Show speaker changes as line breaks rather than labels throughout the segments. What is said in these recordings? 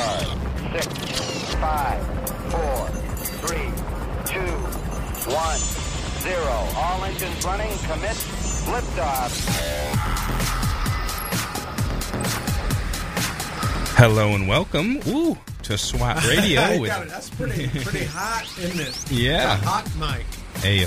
card. Six, five, four, three, two, one, zero. All engines running. Commit. Liftoff.
Hello and welcome Ooh, to SWAT Radio. with,
Got it. That's pretty pretty hot, isn't it?
Yeah.
A hot mic.
hey,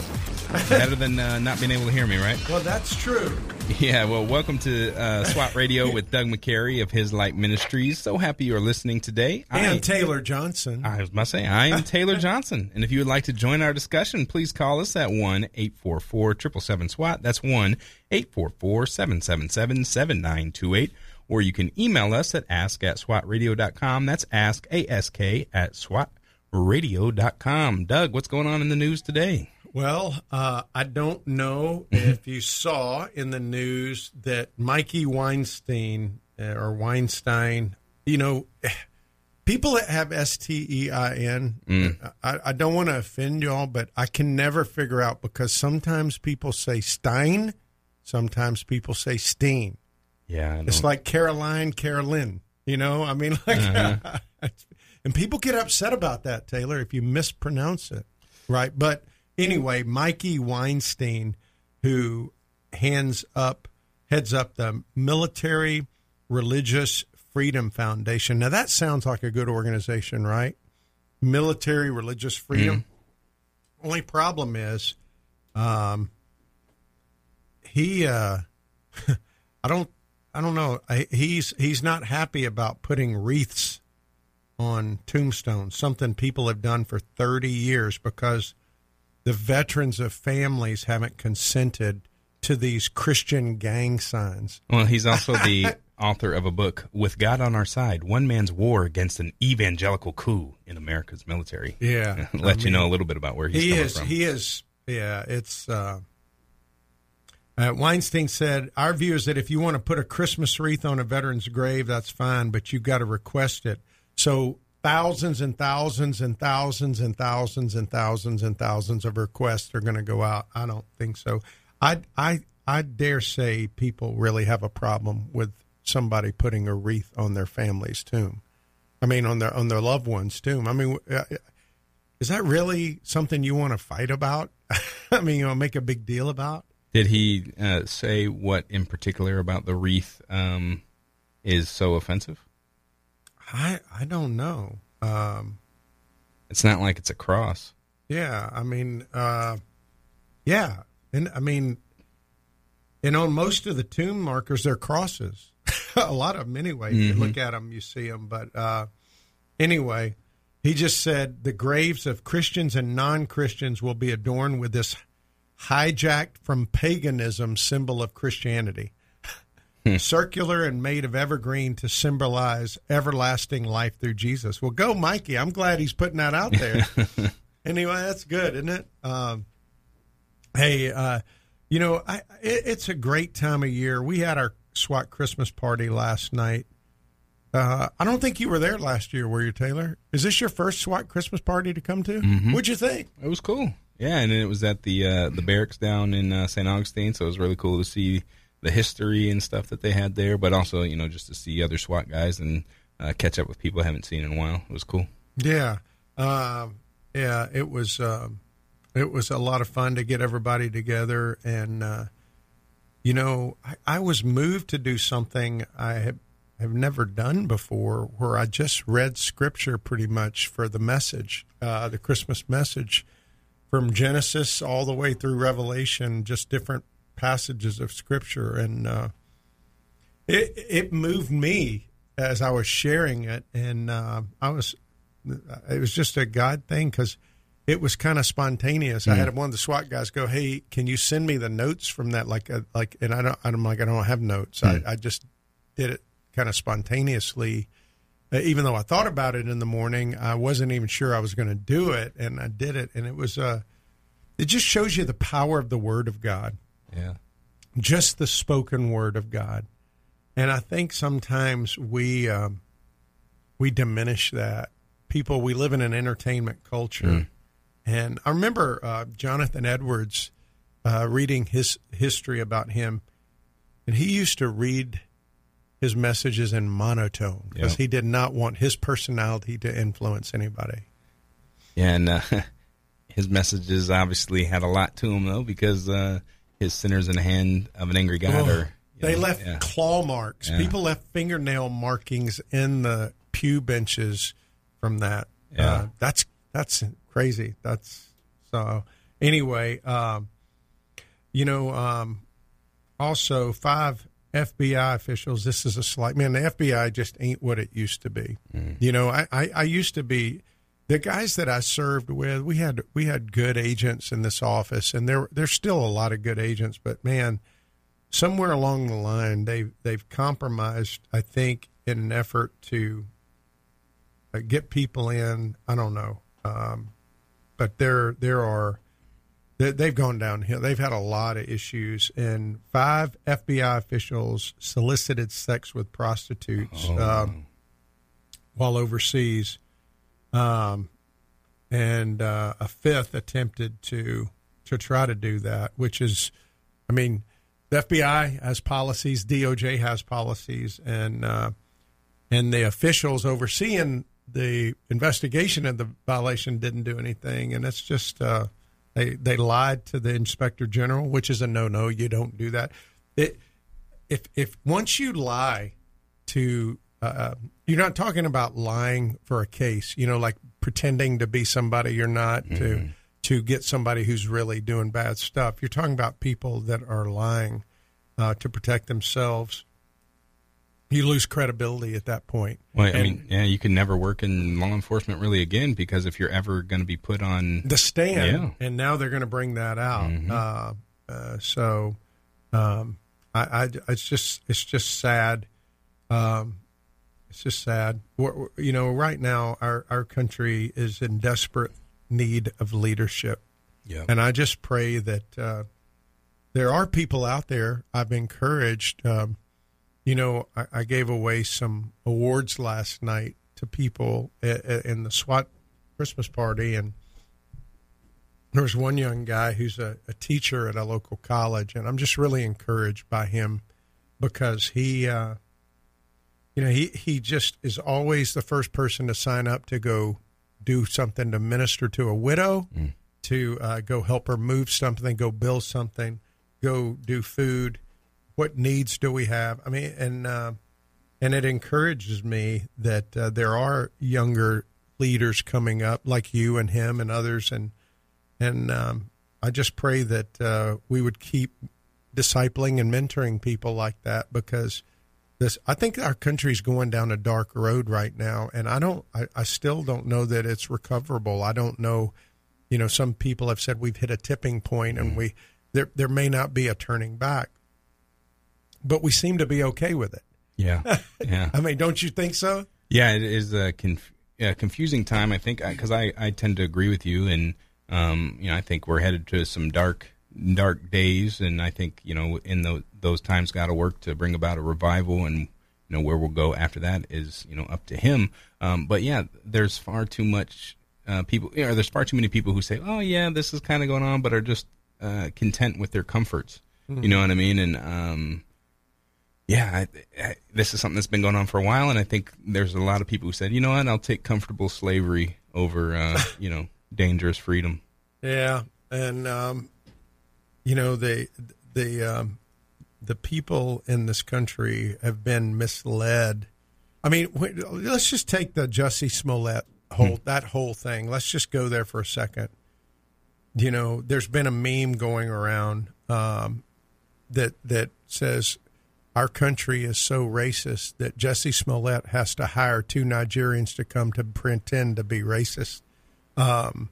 better than uh, not being able to hear me, right?
Well, that's true.
Yeah, well, welcome to uh, SWAT Radio with Doug McCary of His Light Ministries. So happy you are listening today.
And
I,
Taylor Johnson.
I was about to say, I am Taylor Johnson. And if you would like to join our discussion, please call us at 1 844 777 SWAT. That's 1 844 777 7928. Or you can email us at ask at swatradio.com. That's ask, A-S-K, at swatradio.com. Doug, what's going on in the news today?
Well, uh, I don't know if you saw in the news that Mikey Weinstein uh, or Weinstein, you know, people that have S T E I N, I, I don't want to offend y'all, but I can never figure out because sometimes people say Stein, sometimes people say Steen.
Yeah, I
It's like Caroline, Carolyn. You know, I mean, like, and people get upset about that, Taylor, if you mispronounce it, right? But anyway, Mikey Weinstein, who hands up, heads up the Military Religious Freedom Foundation. Now that sounds like a good organization, right? Military Religious Freedom. Only problem is, um, he, uh, I don't, I don't know. I, he's he's not happy about putting wreaths on tombstones. Something people have done for thirty years because the veterans of families haven't consented to these Christian gang signs.
Well, he's also the author of a book, With God on Our Side One Man's War Against an Evangelical Coup in America's Military.
Yeah,
Let
I
you
mean,
know a little bit about where he's
he
coming
is.
from.
He is. Yeah, it's. Uh, uh, Weinstein said, "Our view is that if you want to put a Christmas wreath on a veteran's grave, that's fine, but you've got to request it." So thousands and thousands and thousands and thousands and thousands and thousands of requests are going to go out. I don't think so. I I I dare say people really have a problem with somebody putting a wreath on their family's tomb. I mean, on their on their loved one's tomb. I mean, uh, is that really something you want to fight about? I mean, you know, make a big deal about?
Did he uh, say what in particular about the wreath um, is so offensive?
I I don't know. Um,
It's not like it's a cross.
yeah, I mean, uh, yeah, and I mean, and on most of the tomb markers, they're crosses. a lot of them, anyway. If you look at them, you see them. But uh, anyway, he just said the graves of Christians and non Christians will be adorned with this hijacked from paganism symbol of Christianity. Circular and made of evergreen to symbolize everlasting life through Jesus. Well, go, Mikey. I'm glad he's putting that out there. anyway, that's good, isn't it? Um, hey, uh, you know, I, it, it's a great time of year. We had our SWAT Christmas party last night. Uh, I don't think you were there last year, were you, Taylor? Is this your first SWAT Christmas party to come to? What'd you think?
It was cool. Yeah, and it was at the uh, the barracks down in uh, St. Augustine, so it was really cool to see the history and stuff that they had there, but also you know just to see other SWAT guys and uh, catch up with people I haven't seen in a while. It was cool.
Yeah, um, yeah. It was um, it was a lot of fun to get everybody together, and uh, you know, I, I was moved to do something I have have never done before, where I just read scripture pretty much for the message, uh, the Christmas message, from Genesis all the way through Revelation, just different passages of scripture, and uh, it it moved me as I was sharing it, and uh, I was it was just a God thing because it was kind of spontaneous. I had one of the SWAT guys go, "Hey, can you send me the notes from that?" Like, uh, like, and I don't, I'm like, I don't have notes. I, I just did it kind of spontaneously. Uh, even though I thought about it in the morning, I wasn't even sure I was going to do it, and I did it, and it was uh, it just shows you the power of the Word of God
Yeah.
just the spoken word of God. And I think sometimes we um, we diminish that. People, we live in an entertainment culture, and I remember uh, Jonathan Edwards uh, reading his history about him, and he used to read his messages in monotone because
Yep.
he did not want his personality to influence anybody.
Yeah, and uh, his messages obviously had a lot to him though, because uh, his sinners in the hand of an angry God
Oh,
you
they
know,
left
yeah.
claw marks.
Yeah.
People left fingernail markings in the pew benches from that.
Yeah.
Uh, that's that's crazy. That's so. Anyway, um, you know, um, also five FBI officials. This is a slight man. The FBI just ain't what it used to be. You know, I, I, I used to be the guys that I served with. We had we had good agents in this office, and there there's still a lot of good agents. But man, somewhere along the line, they they've compromised. I think in an effort to uh, get people in. I don't know, um, but there there are they, they've gone downhill. They've had a lot of issues, and five FBI officials solicited sex with prostitutes um, while overseas, um, and uh, a fifth attempted to to try to do that, which is, I mean, the FBI has policies, DOJ has policies, and uh, and the officials overseeing the investigation of the violation didn't do anything, and it's just uh, they they lied to the inspector general, which is a no no. You don't do that. It if if once you lie to uh, you're not talking about lying for a case, you know, like pretending to be somebody you're not to to get somebody who's really doing bad stuff. You're talking about people that are lying uh, to protect themselves. You lose credibility at that point.
Well, I mean, yeah, you can never work in law enforcement really again because if you're ever going to be put on,
the stand,
Yeah.
and now they're going to bring that out. Uh, uh, so, um, I, I, it's just, it's just sad. Um, it's just sad. We're, you know, right now our our country is in desperate need of leadership,
yeah,
and I just pray that uh, there are people out there. I've encouraged. Um, you know, I, I gave away some awards last night to people in the SWAT Christmas party, and there was one young guy who's a, a teacher at a local college, and I'm just really encouraged by him because he, uh, you know, he he just is always the first person to sign up to go do something to minister to a widow, to uh, go help her move something, go build something, go do food. What needs do we have? I mean, and uh, and it encourages me that uh, there are younger leaders coming up like you and him and others, and and um, I just pray that uh, we would keep discipling and mentoring people like that because this I think our country's going down a dark road right now, and I don't I, I still don't know that it's recoverable. I don't know, you know, some people have said we've hit a tipping point and we there there may not be a turning back, but we seem to be okay with it.
yeah, yeah.
I mean, don't you think so?
Yeah, it is a conf- yeah, confusing time. I think because I, I tend to agree with you, and um, you know I think we're headed to some dark dark days, and I think you know in those those times got to work to bring about a revival, and you know where we'll go after that is you know up to him. Um, but yeah, there's far too much uh, people. You know, there's far too many people who say, "Oh yeah, this is kind of going on," but are just uh, content with their comforts. You know what I mean? And um, yeah, I, I, this is something that's been going on for a while, and I think there's a lot of people who said, you know what, I'll take comfortable slavery over, uh, you know, dangerous freedom.
Yeah, and um, you know the the um, the people in this country have been misled. I mean, let's just take the Jussie Smollett whole that whole thing. Let's just go there for a second. You know, there's been a meme going around um, that that says our country is so racist that Jussie Smollett has to hire two Nigerians to come to pretend to be racist. Um,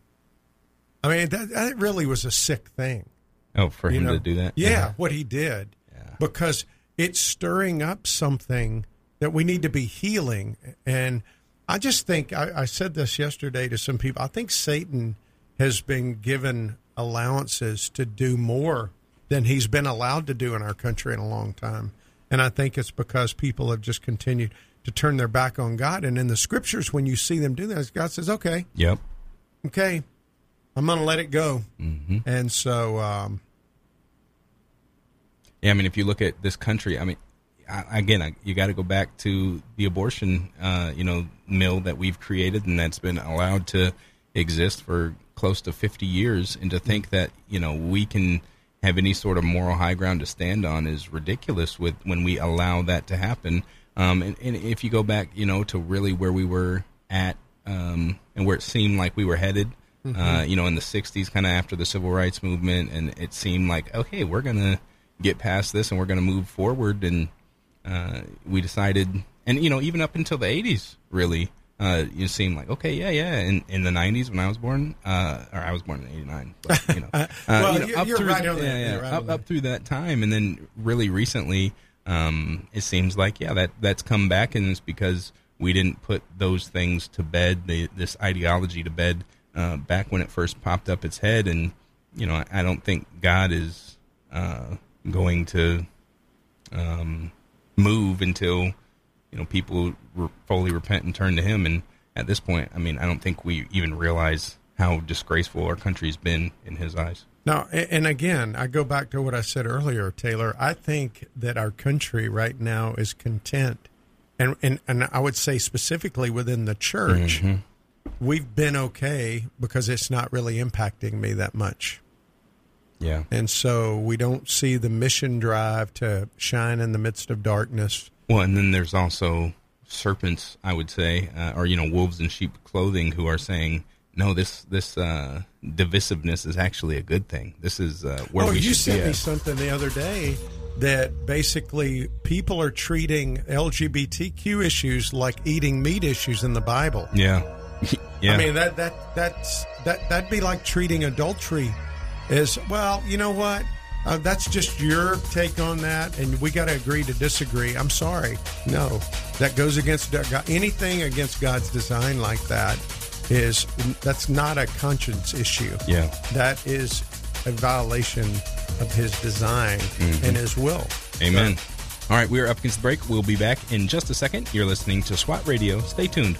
I mean, that, that really was a sick thing.
Oh, for him
know?
to do that?
Yeah, uh-huh. what he did. Yeah. Because it's stirring up something that we need to be healing. And I just think, I, I said this yesterday to some people, I think Satan has been given allowances to do more than he's been allowed to do in our country in a long time. And I think it's because people have just continued to turn their back on God. And in the scriptures, when you see them do that, God says, okay,
Yep.
okay, I'm going to let it go.
hmm
And so, um,
Yeah, I mean, if you look at this country, I mean, I, again, I, you got to go back to the abortion, uh, you know, mill that we've created and that's been allowed to exist for close to 50 years, and to think that you know we can have any sort of moral high ground to stand on is ridiculous. With when we allow that to happen, um, and, and if you go back, you know, to really where we were at um, and where it seemed like we were headed. Mm-hmm. Uh, you know, in the '60s, kind of after the civil rights movement, and it seemed like, okay, we're gonna get past this and we're gonna move forward. And uh, we decided, and you know, even up until the '80s, really, uh, you seem like okay, yeah, yeah. In in the '90s when I was born, uh, or I was born in '89, but you know, uh,
well,
you
know, up through right
yeah, yeah, right up, up through that time, and then really recently, um, it seems like yeah, that that's come back, and it's because we didn't put those things to bed, the, this ideology to bed, uh, back when it first popped up its head, and you know, I, I don't think God is uh, going to um, move until you know people re- fully repent and turn to Him. And at this point, I mean, I don't think we even realize how disgraceful our country's been in His eyes.
Now, and again, I go back to what I said earlier, Taylor. I think that our country right now is content, and and, and I would say specifically within the church, mm-hmm. We've been okay because it's not really impacting me that much.
Yeah,
and so we don't see the mission drive to shine in the midst of darkness
well, and then there's also serpents, I would say, uh, or you know, wolves in sheep clothing, who are saying, "No, this this uh, divisiveness is actually a good thing. This is uh, where
oh,
we
you
sent
me something the other day that basically people are treating LGBTQ issues like eating meat issues in the Bible.
Yeah, yeah.
I mean that that that's that that'd be like treating adultery as well. You know what? Uh, that's just your take on that, and we got to agree to disagree. I'm sorry. No, that goes against God. anything against God's design like that is that's not a conscience issue.
Yeah,
that is a violation of His design mm-hmm. and His will.
Amen. So, All right, we are up against the break. We'll be back in just a second. You're listening to SWAT Radio. Stay tuned.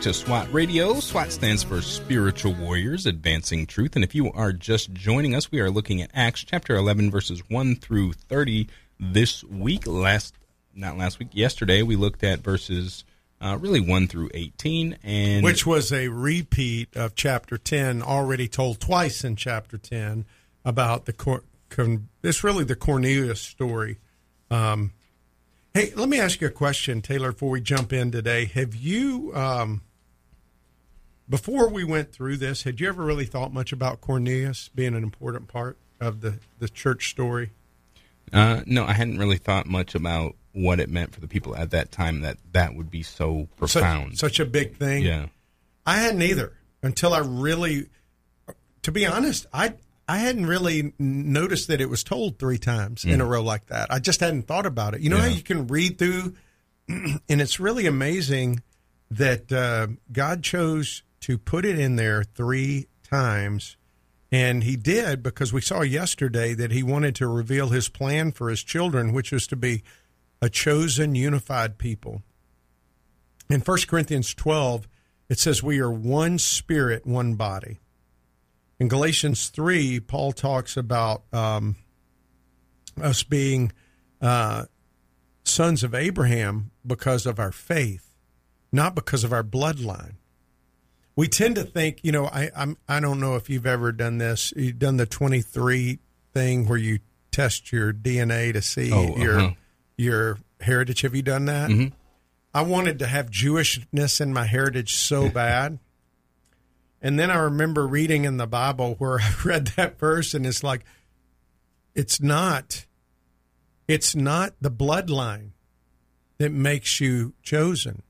to
SWAT Radio. SWAT stands for Spiritual Warriors Advancing Truth. And if you are just joining us, we are looking at Acts chapter 11, verses 1 through 30 this week. Last, not last week, yesterday, we looked at verses uh, really 1 through 18. and
Which was a repeat of chapter 10, already told twice in chapter 10 about the. Cor- con- it's really the Cornelius story. Um, Hey, let me ask you a question, Taylor, before we jump in today. Have you, um, before we went through this, had you ever really thought much about Cornelius being an important part of the, the church story?
Uh, no, I hadn't really thought much about what it meant for the people at that time that that would be so profound.
Such, such a big thing.
yeah.
I hadn't either until I really, to be honest, I I hadn't really noticed that it was told three times in a row like that. I just hadn't thought about it. You know how you can read through, and it's really amazing that uh, God chose to put it in there three times. And he did because we saw yesterday that he wanted to reveal his plan for his children, which was to be a chosen, unified people. In 1 Corinthians 12, it says, We are one spirit, one body. In Galatians 3, Paul talks about um, us being uh, sons of Abraham because of our faith, not because of our bloodline. We tend to think, you know, I I'm, I don't know if you've ever done this. You've done the 23 thing where you test your DNA to see
Oh,
your
uh-huh.
your heritage. Have you done that? I wanted to have Jewishness in my heritage so bad. And then I remember reading in the Bible where I read that verse and it's like it's not it's not the bloodline that makes you chosen.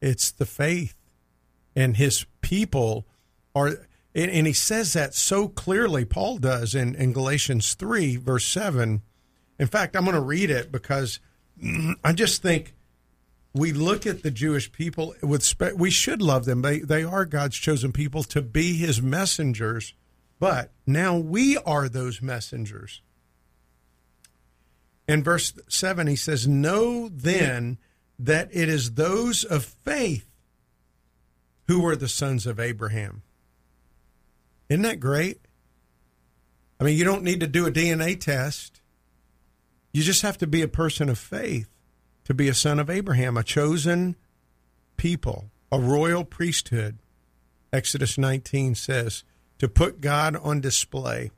It's the faith. And his people are and, he says that so clearly Paul does in, in Galatians 3 verse 7. In fact, I'm going to read it because I just think we look at the Jewish people with spe- we should love them. They they are God's chosen people to be His messengers, but now we are those messengers. In verse seven, he says, "Know then that it is those of faith who were the sons of Abraham." Isn't that great? I mean, you don't need to do a DNA test. You just have to be a person of faith to be a son of Abraham, a chosen people, a royal priesthood. Exodus 19 says to put God on display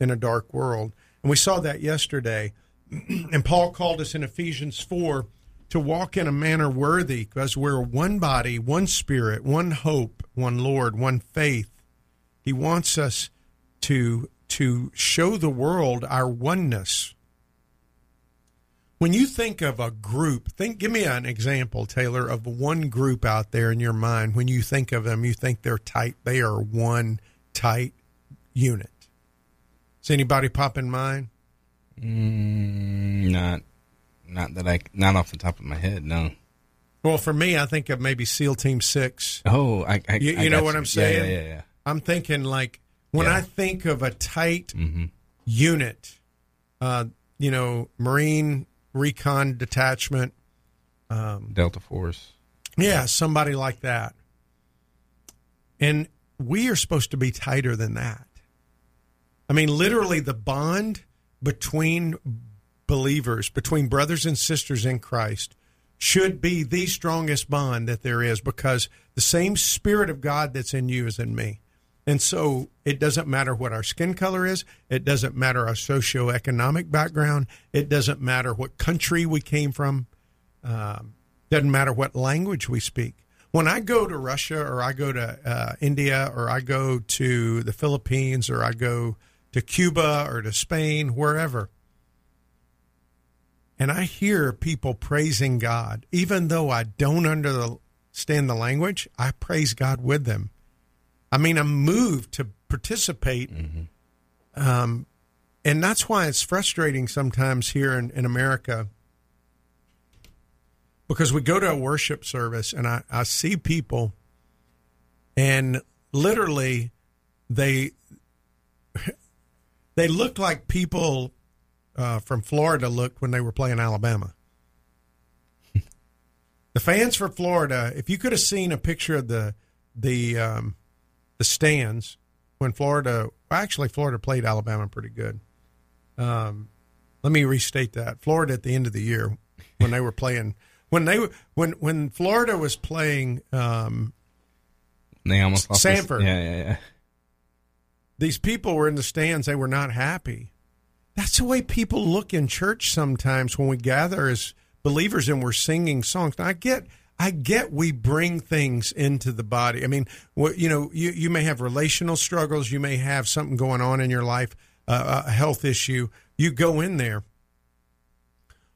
in a dark world. And we saw that yesterday. and Paul called us in Ephesians 4 to walk in a manner worthy because we're one body, one spirit, one hope, one Lord, one faith. He wants us to to show the world our oneness when you think of a group, think give me an example, Taylor, of one group out there in your mind. When you think of them, you think they're tight. They are one tight unit. Does anybody pop in mind?
Mm, not, not that I, not off the top of my head. No.
Well, for me, I think of maybe SEAL Team Six.
Oh, I, I
You-
I
know what I'm saying?
Yeah, yeah, yeah.
I'm thinking like when
Yeah.
I think of a tight
Mhm.
unit, uh, you know, Marine Recon Detachment,
Delta Force.
Yeah, somebody like that. And we are supposed to be tighter than that. I mean, literally, the bond between believers, between brothers and sisters in Christ, should be the strongest bond that there is because the same Spirit of God that's in you is in me. And so it doesn't matter what our skin color is. It doesn't matter our socioeconomic background. It doesn't matter what country we came from. Um, doesn't matter what language we speak. When I go to Russia or I go to uh, India or I go to the Philippines or I go to Cuba or to Spain, wherever, and I hear people praising God, even though I don't understand the language, I praise God with them. I mean, I'm moved to participate. Um, and that's why it's frustrating sometimes here in, in America because we go to a worship service and I, I see people and literally they they look like people uh, from Florida looked when they were playing Alabama. the fans for Florida, if you could have seen a picture of the the um, the stands when Florida, well, actually Florida played Alabama pretty good. Um, let me restate that: Florida at the end of the year when they were playing when they were when when Florida was playing um,
They almost this-
Samford.
Yeah, yeah, yeah.
these people were in the stands they were not happy that's the way people look in church sometimes when we gather as believers and we're singing songs. Now, i get i get we bring things into the body. I mean you know you, you may have relational struggles. You may have something going on in your life uh, a health issue. You go in there.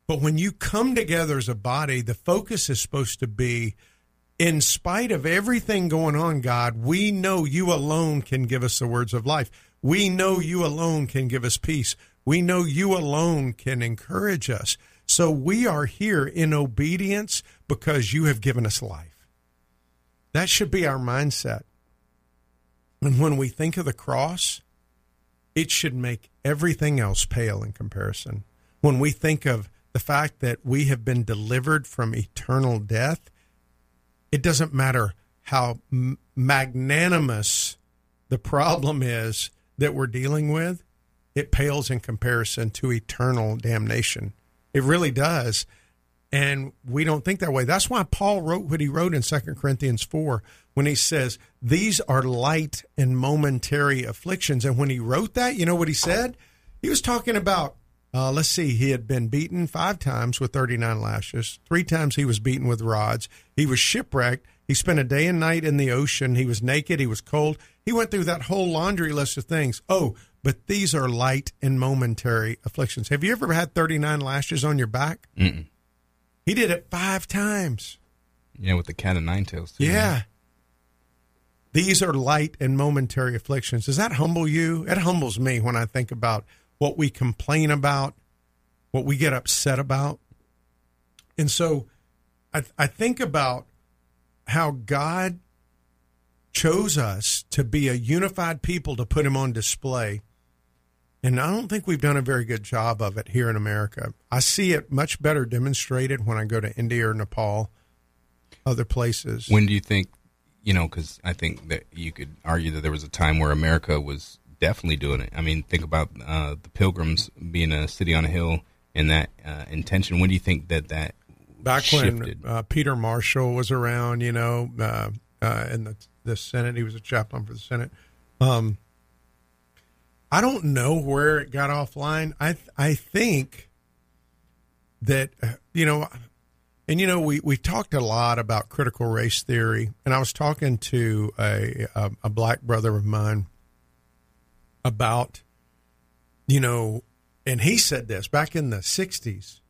But when you come together as a body, the focus is supposed to be in spite of everything going on, God, we know you alone can give us the words of life. We know you alone can give us peace. We know you alone can encourage us. So we are here in obedience because you have given us life. That should be our mindset. And when we think of the cross, it should make everything else pale in comparison. When we think of the fact that we have been delivered from eternal death, it doesn't matter how magnanimous the problem is that we're dealing with, it pales in comparison to eternal damnation. It really does. And we don't think that way. That's why Paul wrote what he wrote in 2 Corinthians 4 when he says, These are light and momentary afflictions. And when he wrote that, you know what he said? He was talking about, uh, let's see, he had been beaten five times with 39 lashes. Three times he was beaten with rods. He was shipwrecked. He spent a day and night in the ocean. He was naked. He was cold. He went through that whole laundry list of things. Oh, but these are light and momentary afflictions. Have you ever had 39 lashes on your back?
Mm-mm.
He did it five times.
Yeah, with the cat of nine tails. Too,
yeah. Right? These are light and momentary afflictions. Does that humble you? It humbles me when I think about what we complain about, what we get upset about. And so I, I think about how God chose us to be a unified people to put him on display. And I don't think we've done a very good job of it here in America. I see it much better demonstrated when I go to India or Nepal, other places.
When do you think, you know, because I think that you could argue that there was a time where America was definitely doing it. I mean, think about uh, the Pilgrims being a city on a hill and that uh, intention. When do you think that that
back
shifted?
when uh, Peter Marshall was around, you know, uh, uh, in the the Senate, he was a chaplain for the Senate. Um, I don't know where it got offline. I I think that uh, you know, and you know, we we talked a lot about critical race theory, and I was talking to a a, a black brother of mine about, you know, and he said this back in the '60s,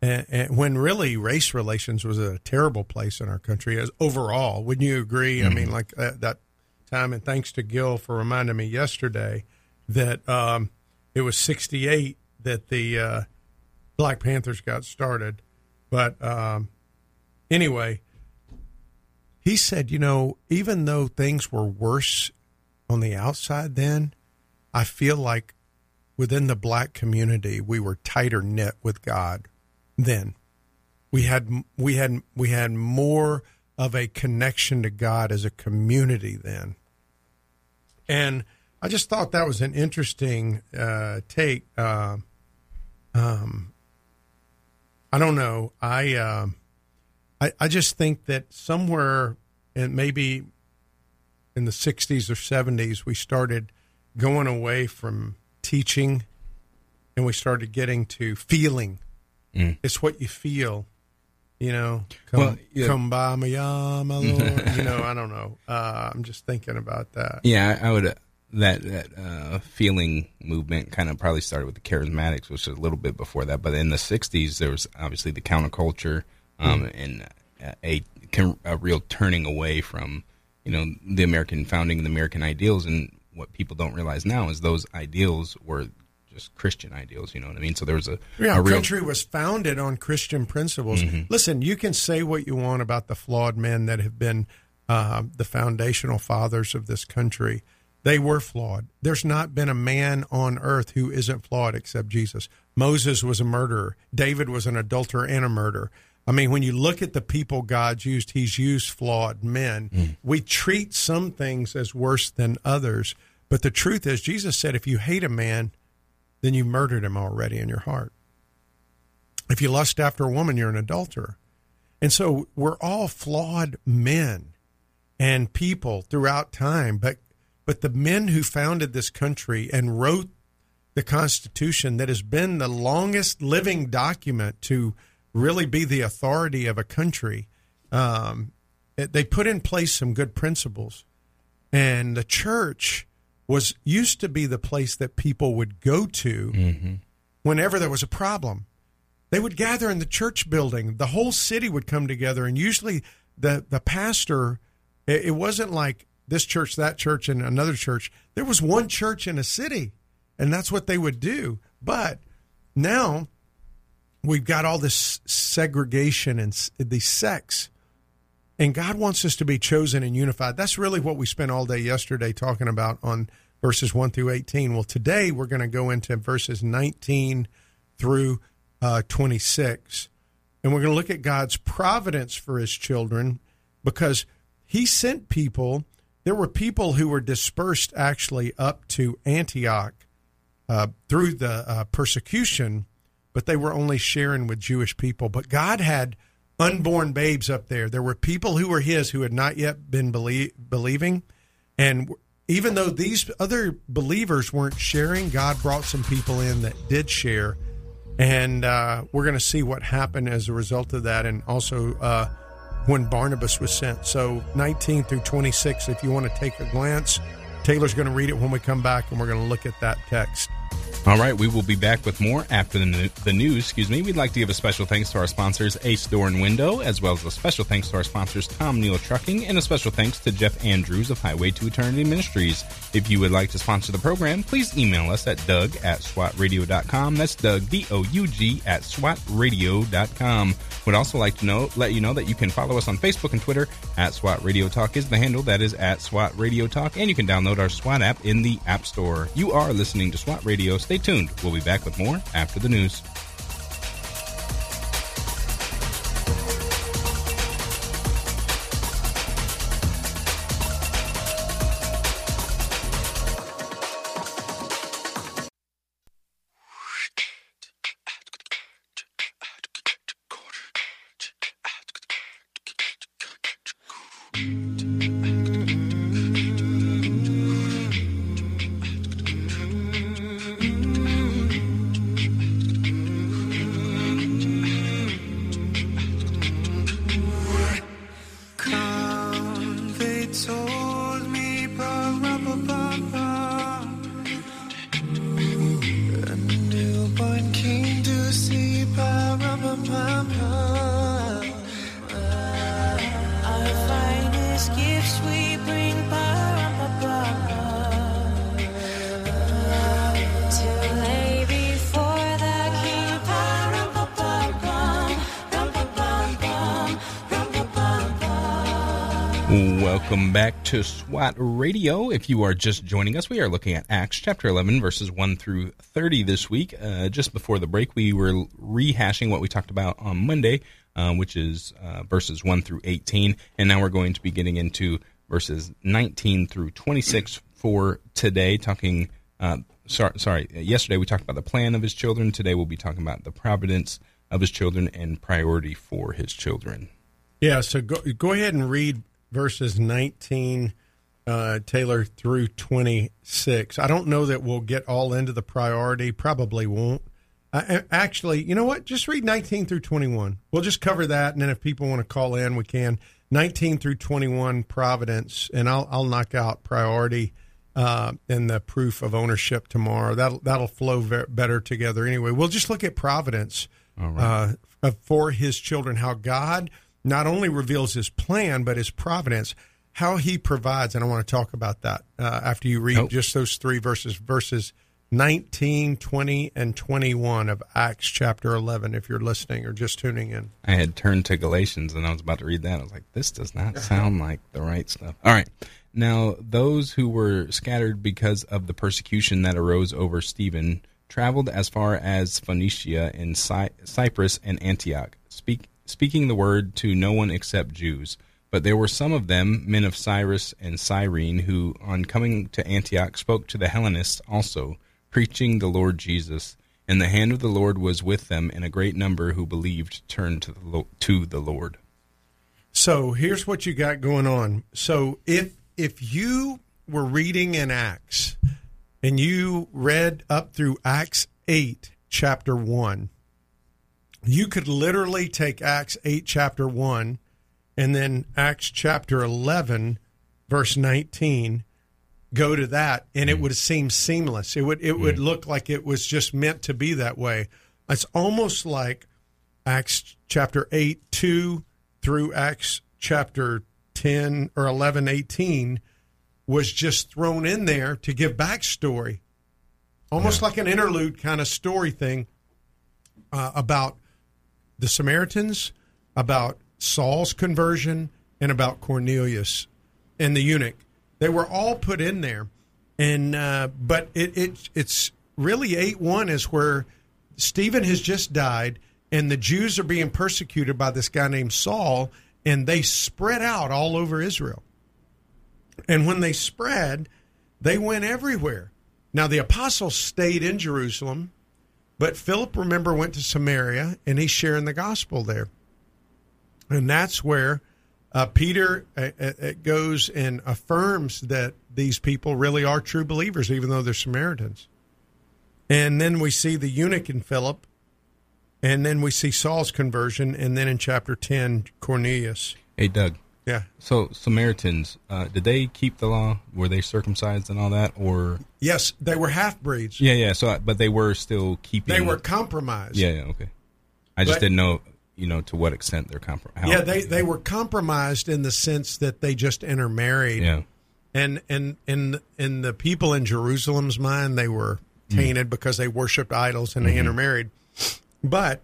and, and when really race relations was a terrible place in our country as overall. Wouldn't you agree? Mm-hmm. I mean, mm-hmm. like uh, that time. And thanks to Gil for reminding me yesterday that um, it was 68 that the uh, Black Panthers got started. But um, anyway, he said, you know, even though things were worse on the outside then, I feel like within the black community, we were tighter knit with God then. We had we had we had more of a connection to God as a community then. And I just thought that was an interesting uh, take. Uh, um, I don't know. I, uh, I I just think that somewhere, and maybe in the '60s or '70s, we started going away from teaching, and we started getting to feeling. Mm. It's what you feel you know, come, well, yeah. come by my yeah, my Lord. you know, I don't know. Uh, I'm just thinking about that.
Yeah, I, would. Uh, that that uh, feeling movement kind of probably started with the charismatics, which was a little bit before that. But in the '60s, there was obviously the counterculture um, mm. and a, a real turning away from you know the American founding, the American ideals, and what people don't realize now is those ideals were just Christian ideals. You know what I mean? So there was a
yeah.
A real...
country was founded on Christian principles. Mm-hmm. Listen, you can say what you want about the flawed men that have been uh, the foundational fathers of this country. They were flawed. There's not been a man on earth who isn't flawed except Jesus. Moses was a murderer. David was an adulterer and a murderer. I mean, when you look at the people God's used, He's used flawed men. Mm. We treat some things as worse than others. But the truth is, Jesus said, if you hate a man, then you murdered him already in your heart. If you lust after a woman, you're an adulterer. And so we're all flawed men and people throughout time, but but the men who founded this country and wrote the Constitution that has been the longest living document to really be the authority of a country, um, they put in place some good principles. And the church was used to be the place that people would go to mm-hmm. whenever there was a problem. they would gather in the church building. The whole city would come together, and usually the the pastor. It, it wasn't like this church, that church, and another church. There was one church in a city, and that's what they would do. But now we've got all this segregation and these sects, and God wants us to be chosen and unified. That's really what we spent all day yesterday talking about on verses one through eighteen. Well, today we're going to go into verses nineteen through uh, twenty six, and we're going to look at God's providence for His children because He sent people. There were people who were dispersed actually up to Antioch uh, through the uh, persecution, but they were only sharing with Jewish people. But God had unborn babes up there. There were people who were His who had not yet been belie- believing. And even though these other believers weren't sharing, God brought some people in that did share. And uh, we're going to see what happened as a result of that. And also, uh, when Barnabas was sent. So 19 through 26, if you want to take a glance, Taylor's going to read it when we come back, and we're going to look at that text.
All right, we will be back with more after the, the news. Excuse me. We'd like to give a special thanks to our sponsors, Ace Door and Window, as well as a special thanks to our sponsors, Tom Nehl Trucking, and a special thanks to Jeff Andrews of Highway to Eternity Ministries. If you would like to sponsor the program, please email us at doug at swatradio.com. That's Doug, D O U G, at swatradio.com. Would also like to know, let you know that you can follow us on Facebook and Twitter at SWAT Radio Talk is the handle. That is at SWAT Radio Talk, and you can download our SWAT app in the App Store. You are listening to SWAT Radio. Stay tuned. We'll be back with more after the news. Welcome back to SWAT Radio. If you are just joining us, we are looking at Acts chapter 11, verses 1 through 30 this week. Uh, just before the break, we were rehashing what we talked about on Monday, uh, which is uh, verses 1 through 18. And now we're going to be getting into verses 19 through 26 for today, talking. Uh, sorry, sorry, yesterday we talked about the plan of his children. Today we'll be talking about the providence of his children and priority for his children.
Yeah, so go, go ahead and read verses 19, uh, Taylor, through 26. I don't know that we'll get all into the priority, probably won't. Uh, actually, you know what? Just read 19 through 21. We'll just cover that, and then if people want to call in, we can. 19 through 21, Providence, and I'll, I'll knock out priority uh, and the proof of ownership tomorrow. That'll, that'll flow ver- better together anyway. We'll just look at Providence uh, for his children, how God not only reveals his plan, but his providence, how he provides. And I want to talk about that uh, after you read
Oh.
just those three verses, verses 19, 20, and 21 of Acts chapter 11, if you're listening or just tuning in.
I had turned to Galatians and I was about to read that. I was like, this does not sound like the right stuff. All right. Now, those who were scattered because of the persecution that arose over Stephen traveled as far as Phoenicia and Cy- Cyprus and Antioch, speak, speaking the word to no one except Jews. But there were some of them, men of Cyrus and Cyrene, who, on coming to Antioch, spoke to the Hellenists also, preaching the Lord Jesus. And the hand of the Lord was with them, and a great number who believed turned to the, to the Lord.
So here's what you got going on. So if if you were reading in Acts and you read up through Acts 8 chapter 1, you could literally take Acts 8 chapter 1 and then Acts chapter 11 verse 19 go to that and it would seem seamless. It would it would look like it was just meant to be that way. It's almost like Acts chapter 8, 2 through Acts chapter 10 or 11, 18 was just thrown in there to give backstory, almost like an interlude kind of story thing uh, about the Samaritans, about Saul's conversion, and about Cornelius and the eunuch. They were all put in there, and uh, but it, it it's really eight one is where Stephen has just died, and the Jews are being persecuted by this guy named Saul, and they spread out all over Israel. And when they spread, they went everywhere. Now the apostles stayed in Jerusalem, but Philip, remember, went to Samaria and he's sharing the gospel there. And that's where uh, Peter uh, uh, goes and affirms that these people really are true believers, even though they're Samaritans. And then we see the eunuch in Philip, and then we see Saul's conversion, and then in chapter 10, Cornelius.
Hey, Doug.
Yeah.
So Samaritans, uh, did they keep the law? Were they circumcised and all that, or
Yes, they were half breeds.
yeah, yeah? So, uh, but they were still keeping.
They were compromised.
Yeah, yeah, okay. I just
But-
didn't know, you know, to what extent they're compromised.
Yeah, they, they were compromised in the sense that they just intermarried.
Yeah,
And and in in the people in Jerusalem's mind, they were mm. tainted because they worshipped idols and they mm-hmm. intermarried. But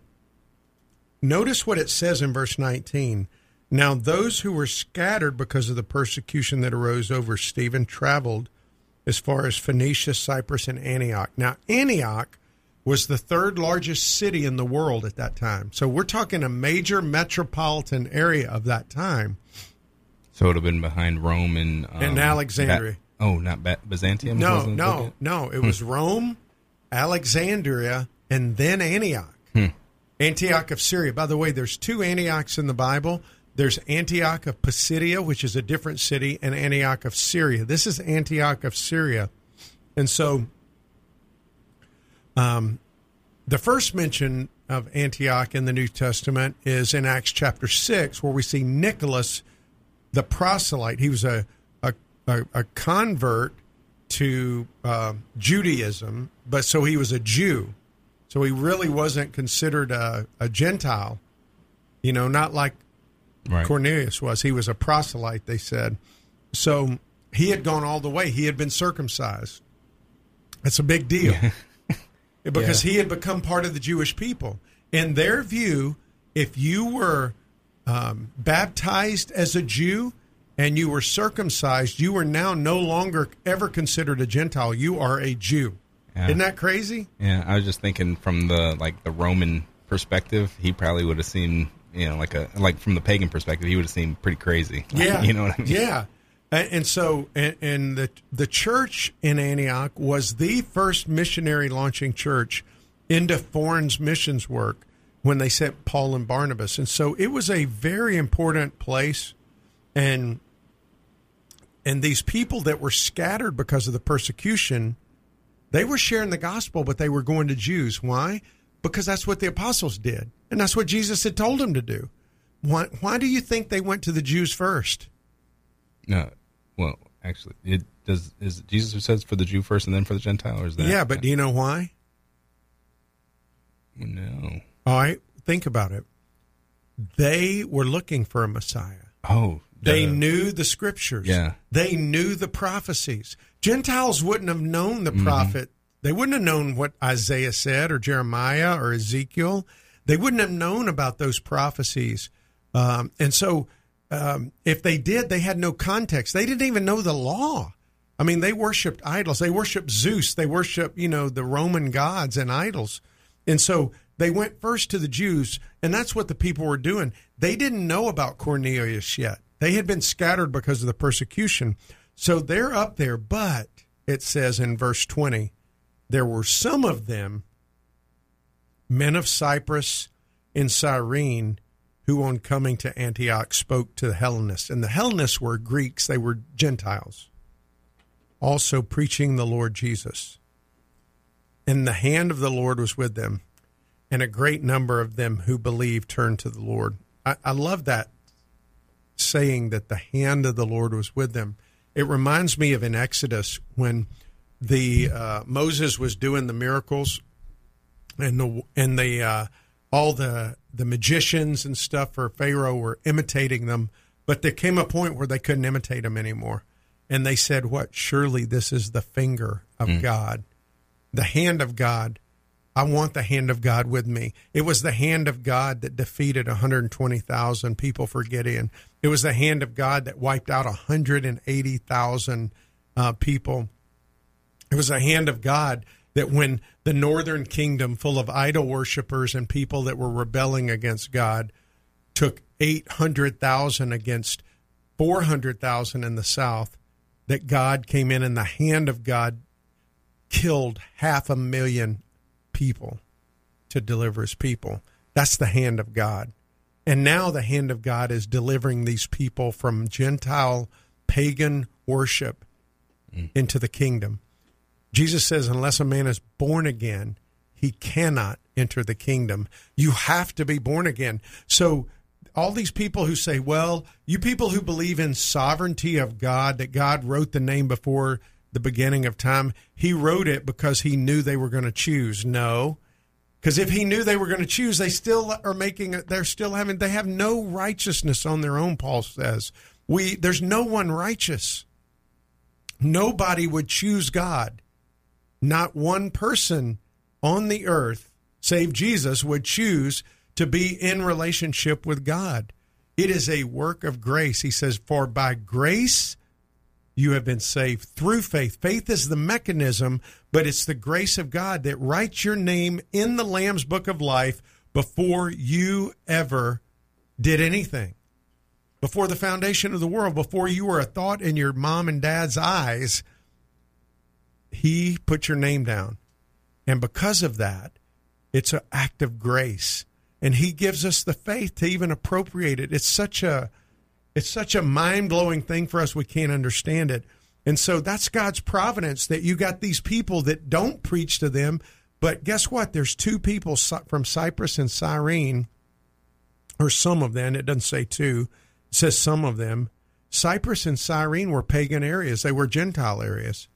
notice what it says in verse 19. Now those who were scattered because of the persecution that arose over Stephen traveled as far as Phoenicia, Cyprus, and Antioch. Now Antioch was the third largest city in the world at that time. So we're talking a major metropolitan area of that time.
so it would have been behind Rome and um,
And Alexandria.
Ba- oh, not ba- Byzantium.
No, no, no. It was Rome, Alexandria, and then Antioch. Antioch of Syria. By the way, there's two Antiochs in the Bible. There's Antioch of Pisidia, which is a different city, and Antioch of Syria. This is Antioch of Syria. And so um, the first mention of Antioch in the New Testament is in Acts chapter 6, where we see Nicholas the proselyte. He was a a, a, convert to uh, Judaism, but so he was a Jew. So he really wasn't considered a, a Gentile. You know, not like
Right.
Cornelius was. He was a proselyte. They said. So he had gone all the way. He had been circumcised. That's a big deal because he had become part of the Jewish people. In their view, if you were um, baptized as a Jew and you were circumcised, you were now no longer ever considered a Gentile. You are a Jew.
Yeah.
Isn't that crazy?
Yeah, I was just thinking from the like the Roman perspective, he probably would have seemed, you know, like a like from the pagan perspective, he would have seemed pretty crazy.
Yeah,
you know what I mean?
Yeah, and, and so and, and the the church in Antioch was the first missionary launching church into foreign missions work when they sent Paul and Barnabas, and so it was a very important place, and and these people that were scattered because of the persecution, they were sharing the gospel, but they were going to Jews. Why? Because that's what the apostles did, and that's what Jesus had told them to do. Why, why do you think they went to the Jews first?
No, well, actually, it does. Is it Jesus who says for the Jew first and then for the Gentile, or is that?
Yeah, but do you know why?
no.
All right, think about it. They were looking for a Messiah.
Oh,
They knew the scriptures.
Yeah.
They knew the prophecies. Gentiles wouldn't have known the mm-hmm. prophet. They wouldn't have known what Isaiah said or Jeremiah or Ezekiel. They wouldn't have known about those prophecies. Um, and so, um, if they did, they had no context. They didn't even know the law. I mean, they worshipped idols. They worshipped Zeus. They worshipped, you know, the Roman gods and idols. And so they went first to the Jews, and that's what the people were doing. They didn't know about Cornelius yet. They had been scattered because of the persecution. So they're up there, but it says in verse 20, there were some of them, men of Cyprus and Cyrene, who on coming to Antioch spoke to the Hellenists. And the Hellenists were Greeks, they were Gentiles, also preaching the Lord Jesus. And the hand of the Lord was with them, and a great number of them who believed turned to the Lord. I, I love that saying that the hand of the Lord was with them. It reminds me of in Exodus when the uh, Moses was doing the miracles, and the and the uh, all the the magicians and stuff for Pharaoh were imitating them, but there came a point where they couldn't imitate them anymore, and they said, "What? Surely this is the finger of God, the hand of God." I want the hand of God with me. It was the hand of God that defeated 120,000 people for Gideon. It was the hand of God that wiped out 180,000 uh, people. It was a hand of God that when the northern kingdom, full of idol worshippers and people that were rebelling against God, took 800,000 against 400,000 in the south, that God came in and the hand of God killed half a million people to deliver his people. That's the hand of God. And now the hand of God is delivering these people from Gentile pagan worship mm. into the kingdom. Jesus says, unless a man is born again, he cannot enter the kingdom. You have to be born again. So, all these people who say, well, you people who believe in sovereignty of God, that God wrote the name before the beginning of time, he wrote it because he knew they were going to choose. No. Because if he knew they were going to choose, they still are making they're still having, they have no righteousness on their own, Paul says. We, there's no one righteous. Nobody would choose God. Not one person on the earth, save Jesus, would choose to be in relationship with God. It is a work of grace. He says, For by grace you have been saved through faith. Faith is the mechanism, but it's the grace of God that writes your name in the Lamb's book of life before you ever did anything. Before the foundation of the world, before you were a thought in your mom and dad's eyes, he put your name down. And because of that, it's an act of grace. And he gives us the faith to even appropriate it. It's such a it's such a mind-blowing thing for us we can't understand it. And so that's God's providence that you got these people that don't preach to them, but guess what? There's two people from Cyprus and Cyrene or some of them, it doesn't say two, it says some of them. Cyprus and Cyrene were pagan areas. They were Gentile areas.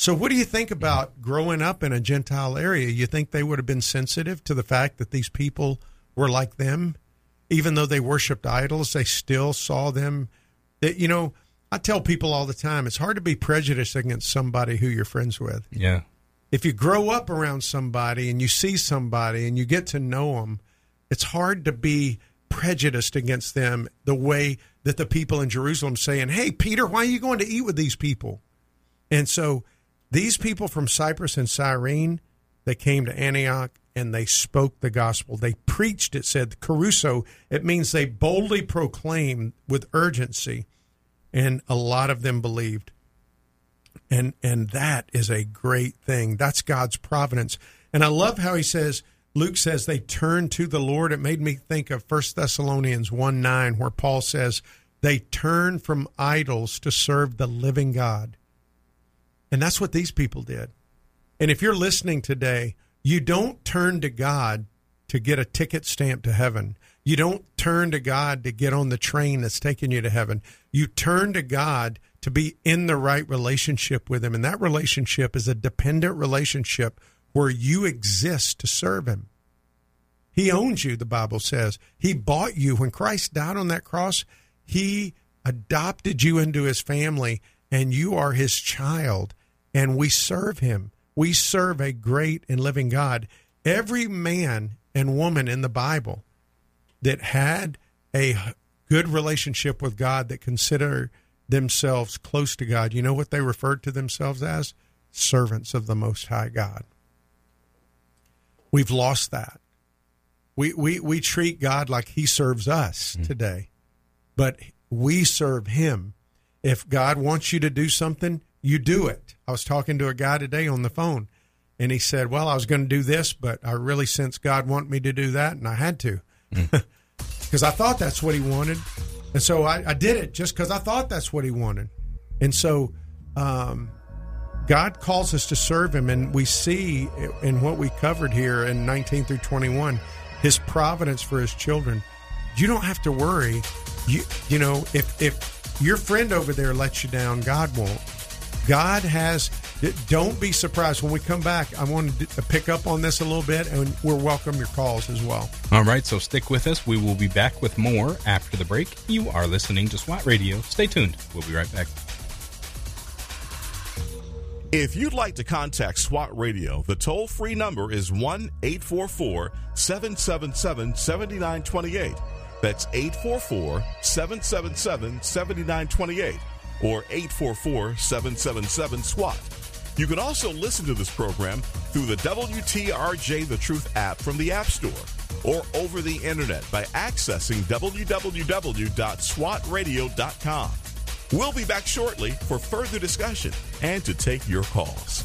So, what do you think about growing up in a Gentile area? You think they would have been sensitive to the fact that these people were like them, even though they worshipped idols? They still saw them. That you know, I tell people all the time, it's hard to be prejudiced against somebody who you're friends with.
Yeah.
If you grow up around somebody and you see somebody and you get to know them, it's hard to be prejudiced against them the way that the people in Jerusalem saying, "Hey, Peter, why are you going to eat with these people?" And so these people from Cyprus and Cyrene, they came to Antioch and they spoke the gospel. They preached, it said, kerusso. It means they boldly proclaimed with urgency, and a lot of them believed. And and that is a great thing. That's God's providence. And I love how he says, Luke says they turned to the Lord. It made me think of 1 Thessalonians 1 9, where Paul says, they turned from idols to serve the living God. And that's what these people did. And if you're listening today, you don't turn to God to get a ticket stamp to heaven. You don't turn to God to get on the train that's taking you to heaven. You turn to God to be in the right relationship with Him. And that relationship is a dependent relationship where you exist to serve Him. He owns you, the Bible says. He bought you. When Christ died on that cross, He adopted you into His family, and you are His child and we serve him. We serve a great and living God. Every man and woman in the Bible that had a good relationship with God, that consider themselves close to God, you know what they referred to themselves as? Servants of the Most High God. We've lost that. We, we, we treat God like he serves us hmm. today, but we serve him. If God wants you to do something, you do it. I was talking to a guy today on the phone, and he said, "Well, I was going to do this, but I really sense God want me to do that, and I had to, because I thought that's what He wanted, and so I, I did it just because I thought that's what He wanted, and so." Um, God calls us to serve Him, and we see in what we covered here in 19 through 21 His providence for His children. You don't have to worry. You you know if if your friend over there lets you down, God won't. God has. Don't be surprised when we come back. I want to pick up on this a little bit, and we'll welcome your calls as well.
All right, so stick with us. We will be back with more after the break. You are listening to SWAT Radio. Stay tuned. We'll be right back.
If you'd like to contact SWAT Radio, the toll free number is 1 844 777 7928. That's 844 777 7928 or 844 777 SWAT. You can also listen to this program through the WTRJ The Truth app from the App Store or over the internet by accessing www.swatradio.com. We'll be back shortly for further discussion and to take your calls.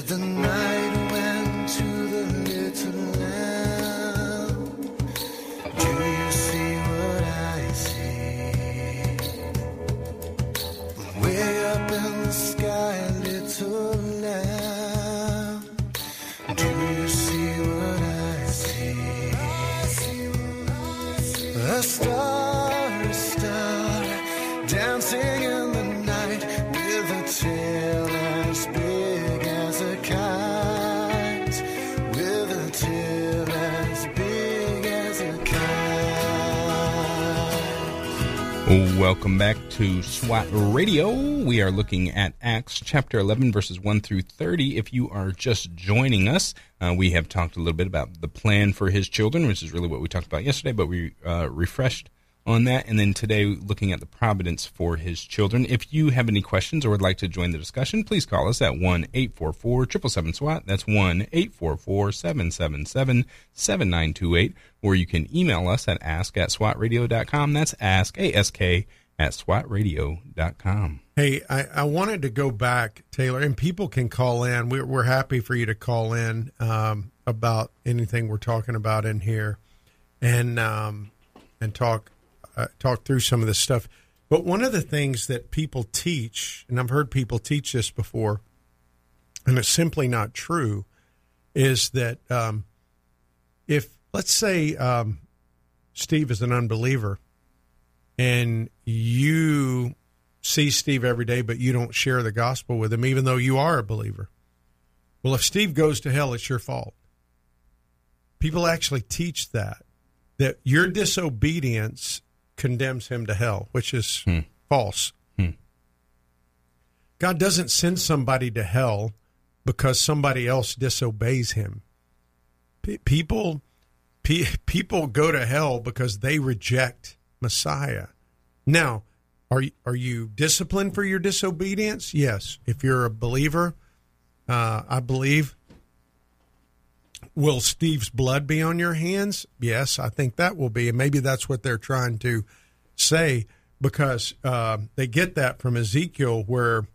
The night
Welcome back to SWAT Radio. We are looking at Acts chapter 11, verses 1 through 30. If you are just joining us, uh, we have talked a little bit about the plan for his children, which is really what we talked about yesterday, but we uh, refreshed on that. And then today, looking at the providence for his children. If you have any questions or would like to join the discussion, please call us at 1 844 777 SWAT. That's 1 844 777 7928. Or you can email us at ask at swatradio.com. That's ask, A-S-K, at swatradio.com.
Hey, I, I wanted to go back, Taylor, and people can call in. We're, we're happy for you to call in um, about anything we're talking about in here, and um, and talk uh, talk through some of this stuff. But one of the things that people teach, and I've heard people teach this before, and it's simply not true, is that um, if let's say um, Steve is an unbeliever, and you see Steve every day, but you don't share the gospel with him, even though you are a believer. Well, if Steve goes to hell, it's your fault. People actually teach that, that your disobedience condemns him to hell, which is hmm. false. Hmm. God doesn't send somebody to hell because somebody else disobeys him. P- people, pe- people go to hell because they reject Messiah. Now, are you, are you disciplined for your disobedience? Yes. If you're a believer, uh, I believe. Will Steve's blood be on your hands? Yes, I think that will be, and maybe that's what they're trying to say because uh, they get that from Ezekiel, where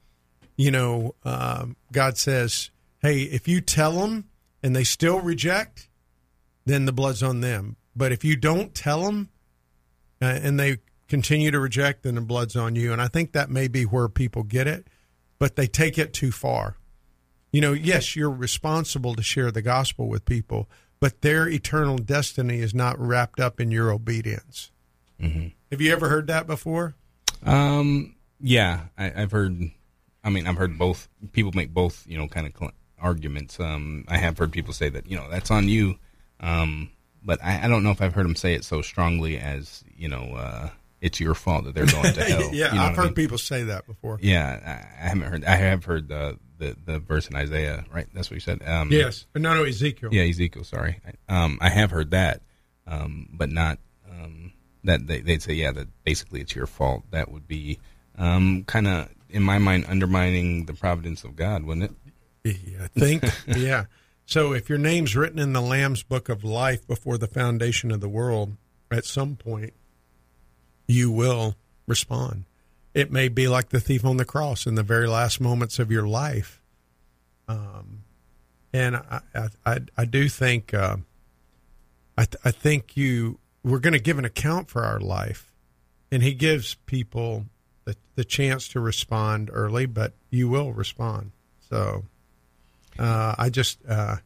you know um, God says, "Hey, if you tell them and they still reject, then the blood's on them. But if you don't tell them and they continue to reject, then the blood's on you." And I think that may be where people get it, but they take it too far. You know, yes, you're responsible to share the gospel with people, but their eternal destiny is not wrapped up in your obedience. Have you ever heard that before?
Um, yeah, I, I've heard. I mean, I've heard both people make both, you know, kind of cl- arguments. Um, I have heard people say that, you know, that's on you. Um, but I, I don't know if I've heard them say it so strongly as, you know, uh, it's your fault that they're going to hell.
yeah,
You know
I've
what I
heard
mean?
people say that before.
Yeah, I, I haven't heard. I have heard the the the verse in Isaiah, right? That's what you said. Um,
Yes. No, no, Ezekiel.
Yeah, Ezekiel. Sorry, um, I have heard that, um, but not um, that they, they'd say, yeah, that basically it's your fault. That would be um, kind of, in my mind, undermining the providence of God, wouldn't it?
Yeah, I think, yeah. So if your name's written in the Lamb's book of life before the foundation of the world, at some point you will respond. It may be like the thief on the cross in the very last moments of your life. Um, and I, I, I, do think, uh, I, th- I think you, we're going to give an account for our life, and he gives people the, the chance to respond early, but you will respond. So, uh, I just, uh,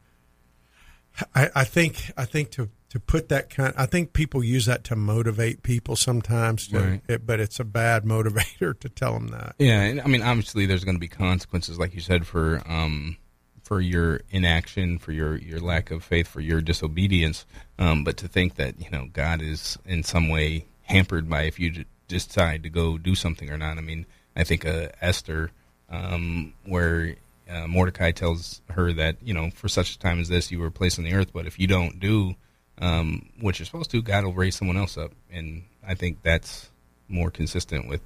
I, I think, I think to to put that kind, I think people use that to motivate people sometimes, to,
Right.
it, but it's a bad motivator to tell them that.
Yeah, and I mean, obviously, there's going to be consequences, like you said, for um, for your inaction, for your your lack of faith, for your disobedience. Um, but to think that you know God is in some way hampered by if you decide to go do something or not. I mean, I think uh, Esther, um, where uh, Mordecai tells her that you know for such a time as this you were placed on the earth, but if you don't do um, what you're supposed to, God will raise someone else up, and I think that's more consistent with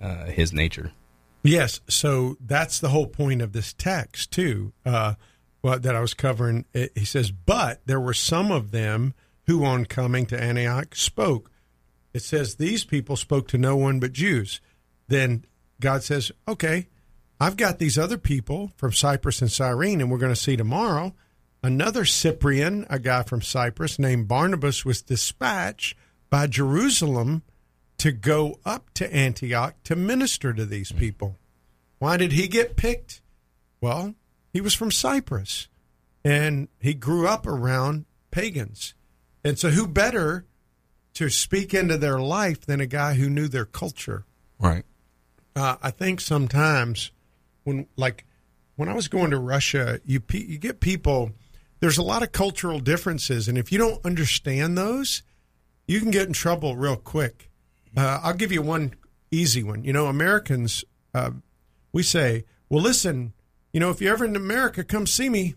uh, His nature.
Yes, so that's the whole point of this text too. Uh, well, that I was covering. He says, but there were some of them who, on coming to Antioch, spoke. It says these people spoke to no one but Jews. Then God says, okay, I've got these other people from Cyprus and Cyrene, and we're going to see tomorrow. Another Cyprian, a guy from Cyprus named Barnabas, was dispatched by Jerusalem to go up to Antioch to minister to these people. Why did he get picked? Well, he was from Cyprus and he grew up around pagans. And so, who better to speak into their life than a guy who knew their culture?
Right.
uh, I think sometimes when like when I was going to Russia, you you get people. There's a lot of cultural differences, and if you don't understand those, you can get in trouble real quick. Uh, I'll give you one easy one. You know, Americans, uh, we say, "Well, listen, you know, if you're ever in America, come see me."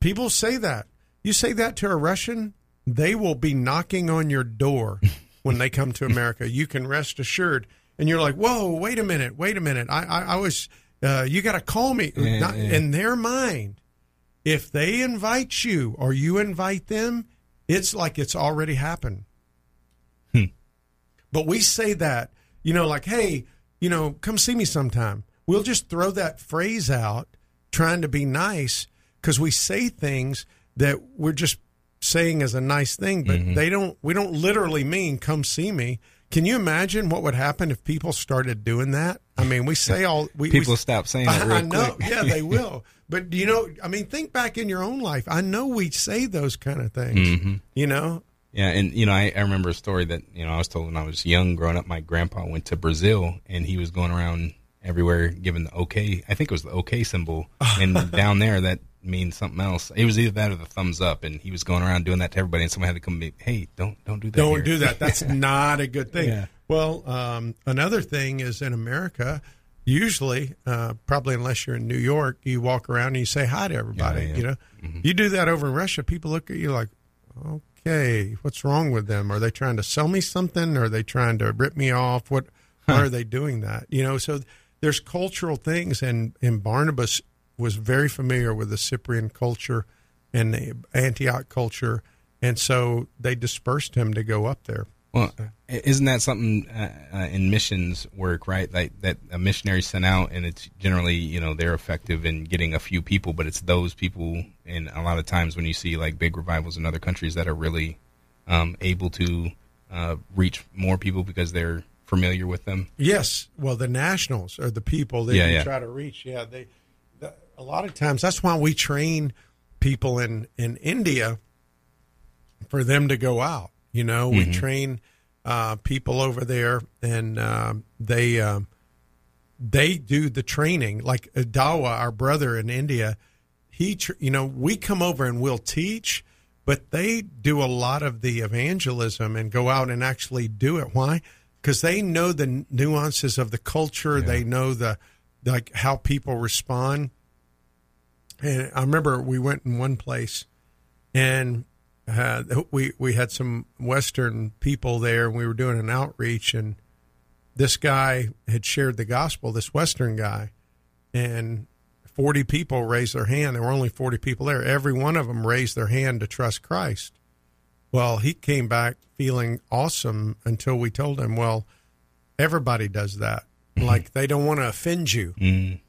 People say that. You say that to a Russian, they will be knocking on your door when they come to America. You can rest assured. And you're like, whoa, wait a minute, wait a minute. I, I, I was, uh, you got to call me.
Yeah,
Not-
yeah.
In their mind, if they invite you or you invite them, it's like it's already happened. But we say that, you know, like, hey, you know, come see me sometime. We'll just throw that phrase out trying to be nice because we say things that we're just saying as a nice thing, but they don't, we don't literally mean come see me. Can you imagine what would happen if people started doing that? I mean, we say all we
People
we,
stop saying that real
I know, yeah, they will. But you know, I mean, think back in your own life. I know we say those kind of things.
Mm-hmm.
You know,
Yeah, and you know, I, I remember a story that you know I was told when I was young, growing up. My grandpa went to Brazil, and he was going around everywhere giving the okay. I think it was the okay symbol, and down there that means something else. It was either that or the thumbs up, and he was going around doing that to everybody, and someone had to come. be, Hey, don't don't do that.
don't
here."
do that. That's not a good thing.
Yeah.
Well, um, another thing is in America, usually, uh, probably unless you're in New York, you walk around and you say hi to everybody.
Yeah, yeah.
You know, you do that over in Russia, people look at you like, okay, what's wrong with them? Are they trying to sell me something? Are they trying to rip me off? What? Why are they doing that? You know, so there's cultural things, and and Barnabas was very familiar with the Cyprian culture and the Antioch culture, and so they dispersed him to go up there.
Well, isn't that something uh, uh, in missions work, right? Like that a missionary sent out, and it's generally you know they're effective in getting a few people, but it's those people, and a lot of times when you see like big revivals in other countries that are really um, able to uh, reach more people because they're familiar with them.
Yes, well, the nationals are the people that
Yeah,
you
yeah.
try to reach. Yeah, they. A lot of times, that's why we train people in in India for them to go out. You know, we train uh, people over there, and um they um, they do the training. Like Dawa, our brother in India, he, tr- you know, we come over and we'll teach, but they do a lot of the evangelism and go out and actually do it. Why? Because they know the nuances of the culture. They know the like how people respond. And I remember we went in one place, and uh, we we had some Western people there, and we were doing an outreach, and this guy had shared the gospel. This Western guy, and forty people raised their hand. There were only forty people there. Every one of them raised their hand to trust Christ. Well, he came back feeling awesome until we told him, well, everybody does that. Like they don't want to offend you.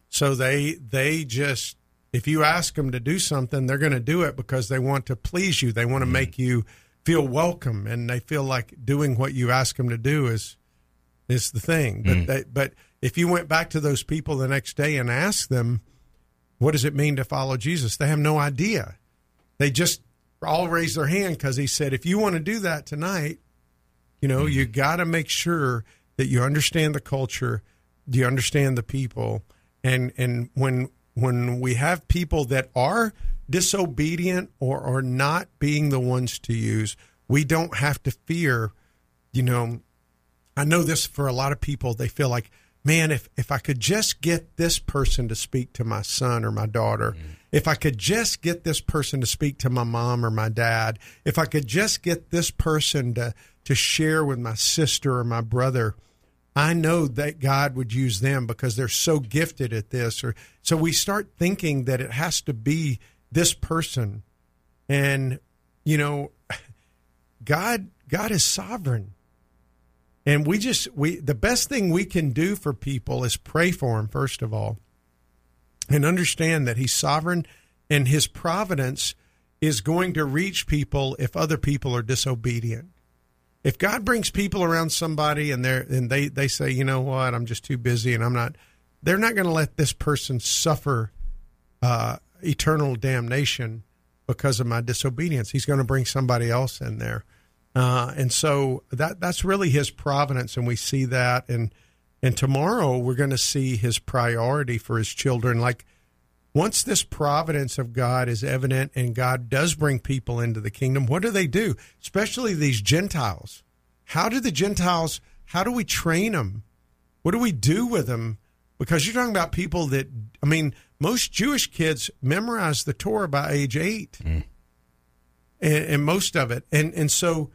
So they they just if you ask them to do something, they're going to do it because they want to please you. They want to mm-hmm. make you feel welcome and they feel like doing what you ask them to do is is the thing. But mm. they, but if you went back to those people the next day and asked them what does it mean to follow Jesus, they have no idea. They just all raised their hand because he said, if you want to do that tonight, you know, you mm-hmm. got to make sure that you understand the culture, do you understand the people, and and when when we have people that are disobedient or are not being the ones to use, we don't have to fear. You know, I know this for a lot of people. They feel like, man, if if I could just get this person to speak to my son or my daughter, mm-hmm. if I could just get this person to speak to my mom or my dad, if I could just get this person to to share with my sister or my brother, I know that God would use them because they're so gifted at this. Or so we start thinking that it has to be this person, and you know, God God is sovereign. And we just we the best thing we can do for people is pray for them first of all, and understand that He's sovereign and His providence is going to reach people if other people are disobedient. If God brings people around somebody and they and they they say, you know what, I'm just too busy and I'm not, they're not going to let this person suffer uh, eternal damnation because of my disobedience. He's going to bring somebody else in there. Uh, and so that that's really his providence, and we see that. And and tomorrow we're going to see his priority for his children. Like once this providence of God is evident, and God does bring people into the kingdom, what do they do? Especially these Gentiles. How do the Gentiles? How do we train them? What do we do with them? Because you're talking about people that I mean, most Jewish kids memorize the Torah by age eight, hmm. and, and most of it, and and so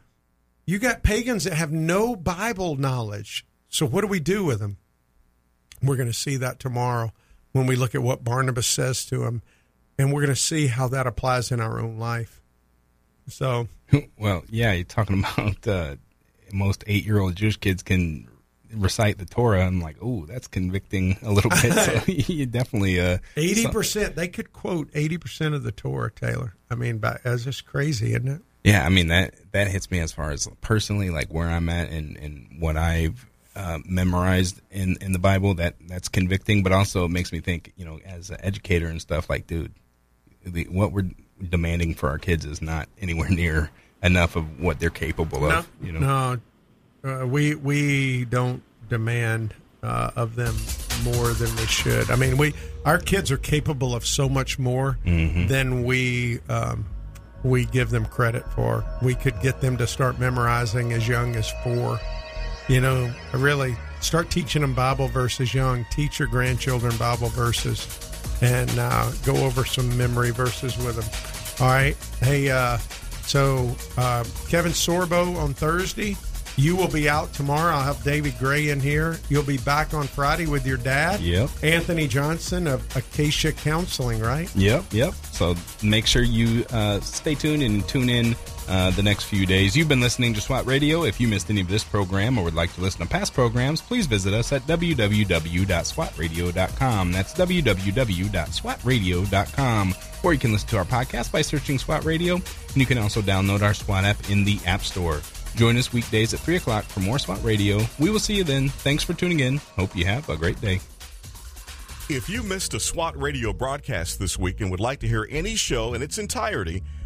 you got pagans that have no Bible knowledge. So what do we do with them? We're going to see that tomorrow when we look at what Barnabas says to him, and we're going to see how that applies in our own life. So
Well, yeah, you're talking about uh, most eight year old Jewish kids can recite the Torah. I'm like, oh, that's convicting a little bit. So you definitely uh,
eighty percent, they could quote eighty percent of the Torah, Taylor. I mean, by, that's just crazy, isn't it?
Yeah, I mean that that hits me as far as personally, like where I'm at and and what I've uh, memorized in in the Bible. That that's convicting, but also it makes me think. You know, as an educator and stuff, like, dude, the, what we're demanding for our kids is not anywhere near enough of what they're capable of. You know,
no, uh, we we don't demand uh, of them more than we should. I mean, we our kids are capable of so much more
Mm-hmm.
than we um, we give them credit for. We could get them to start memorizing as young as four. You know, really start teaching them Bible verses young. Teach your grandchildren Bible verses, and uh, go over some memory verses with them. All right, hey. Uh, so uh, Kevin Sorbo on Thursday. You will be out tomorrow. I'll have David Gray in here. You'll be back on Friday with your dad.
Yep.
Anthony Johnson of Acacia Counseling, right?
Yep, yep. So make sure you uh, stay tuned and tune in uh, the next few days. You've been listening to SWAT Radio. If you missed any of this program or would like to listen to past programs, please visit us at www.swatradio.com. That's www.swatradio.com. Or you can listen to our podcast by searching SWAT Radio, and you can also download our SWAT app in the App Store. Join us weekdays at 3 o'clock for more SWAT Radio. We will see you then. Thanks for tuning in. Hope you have a great day.
If you missed a SWAT radio broadcast this week and would like to hear any show in its entirety,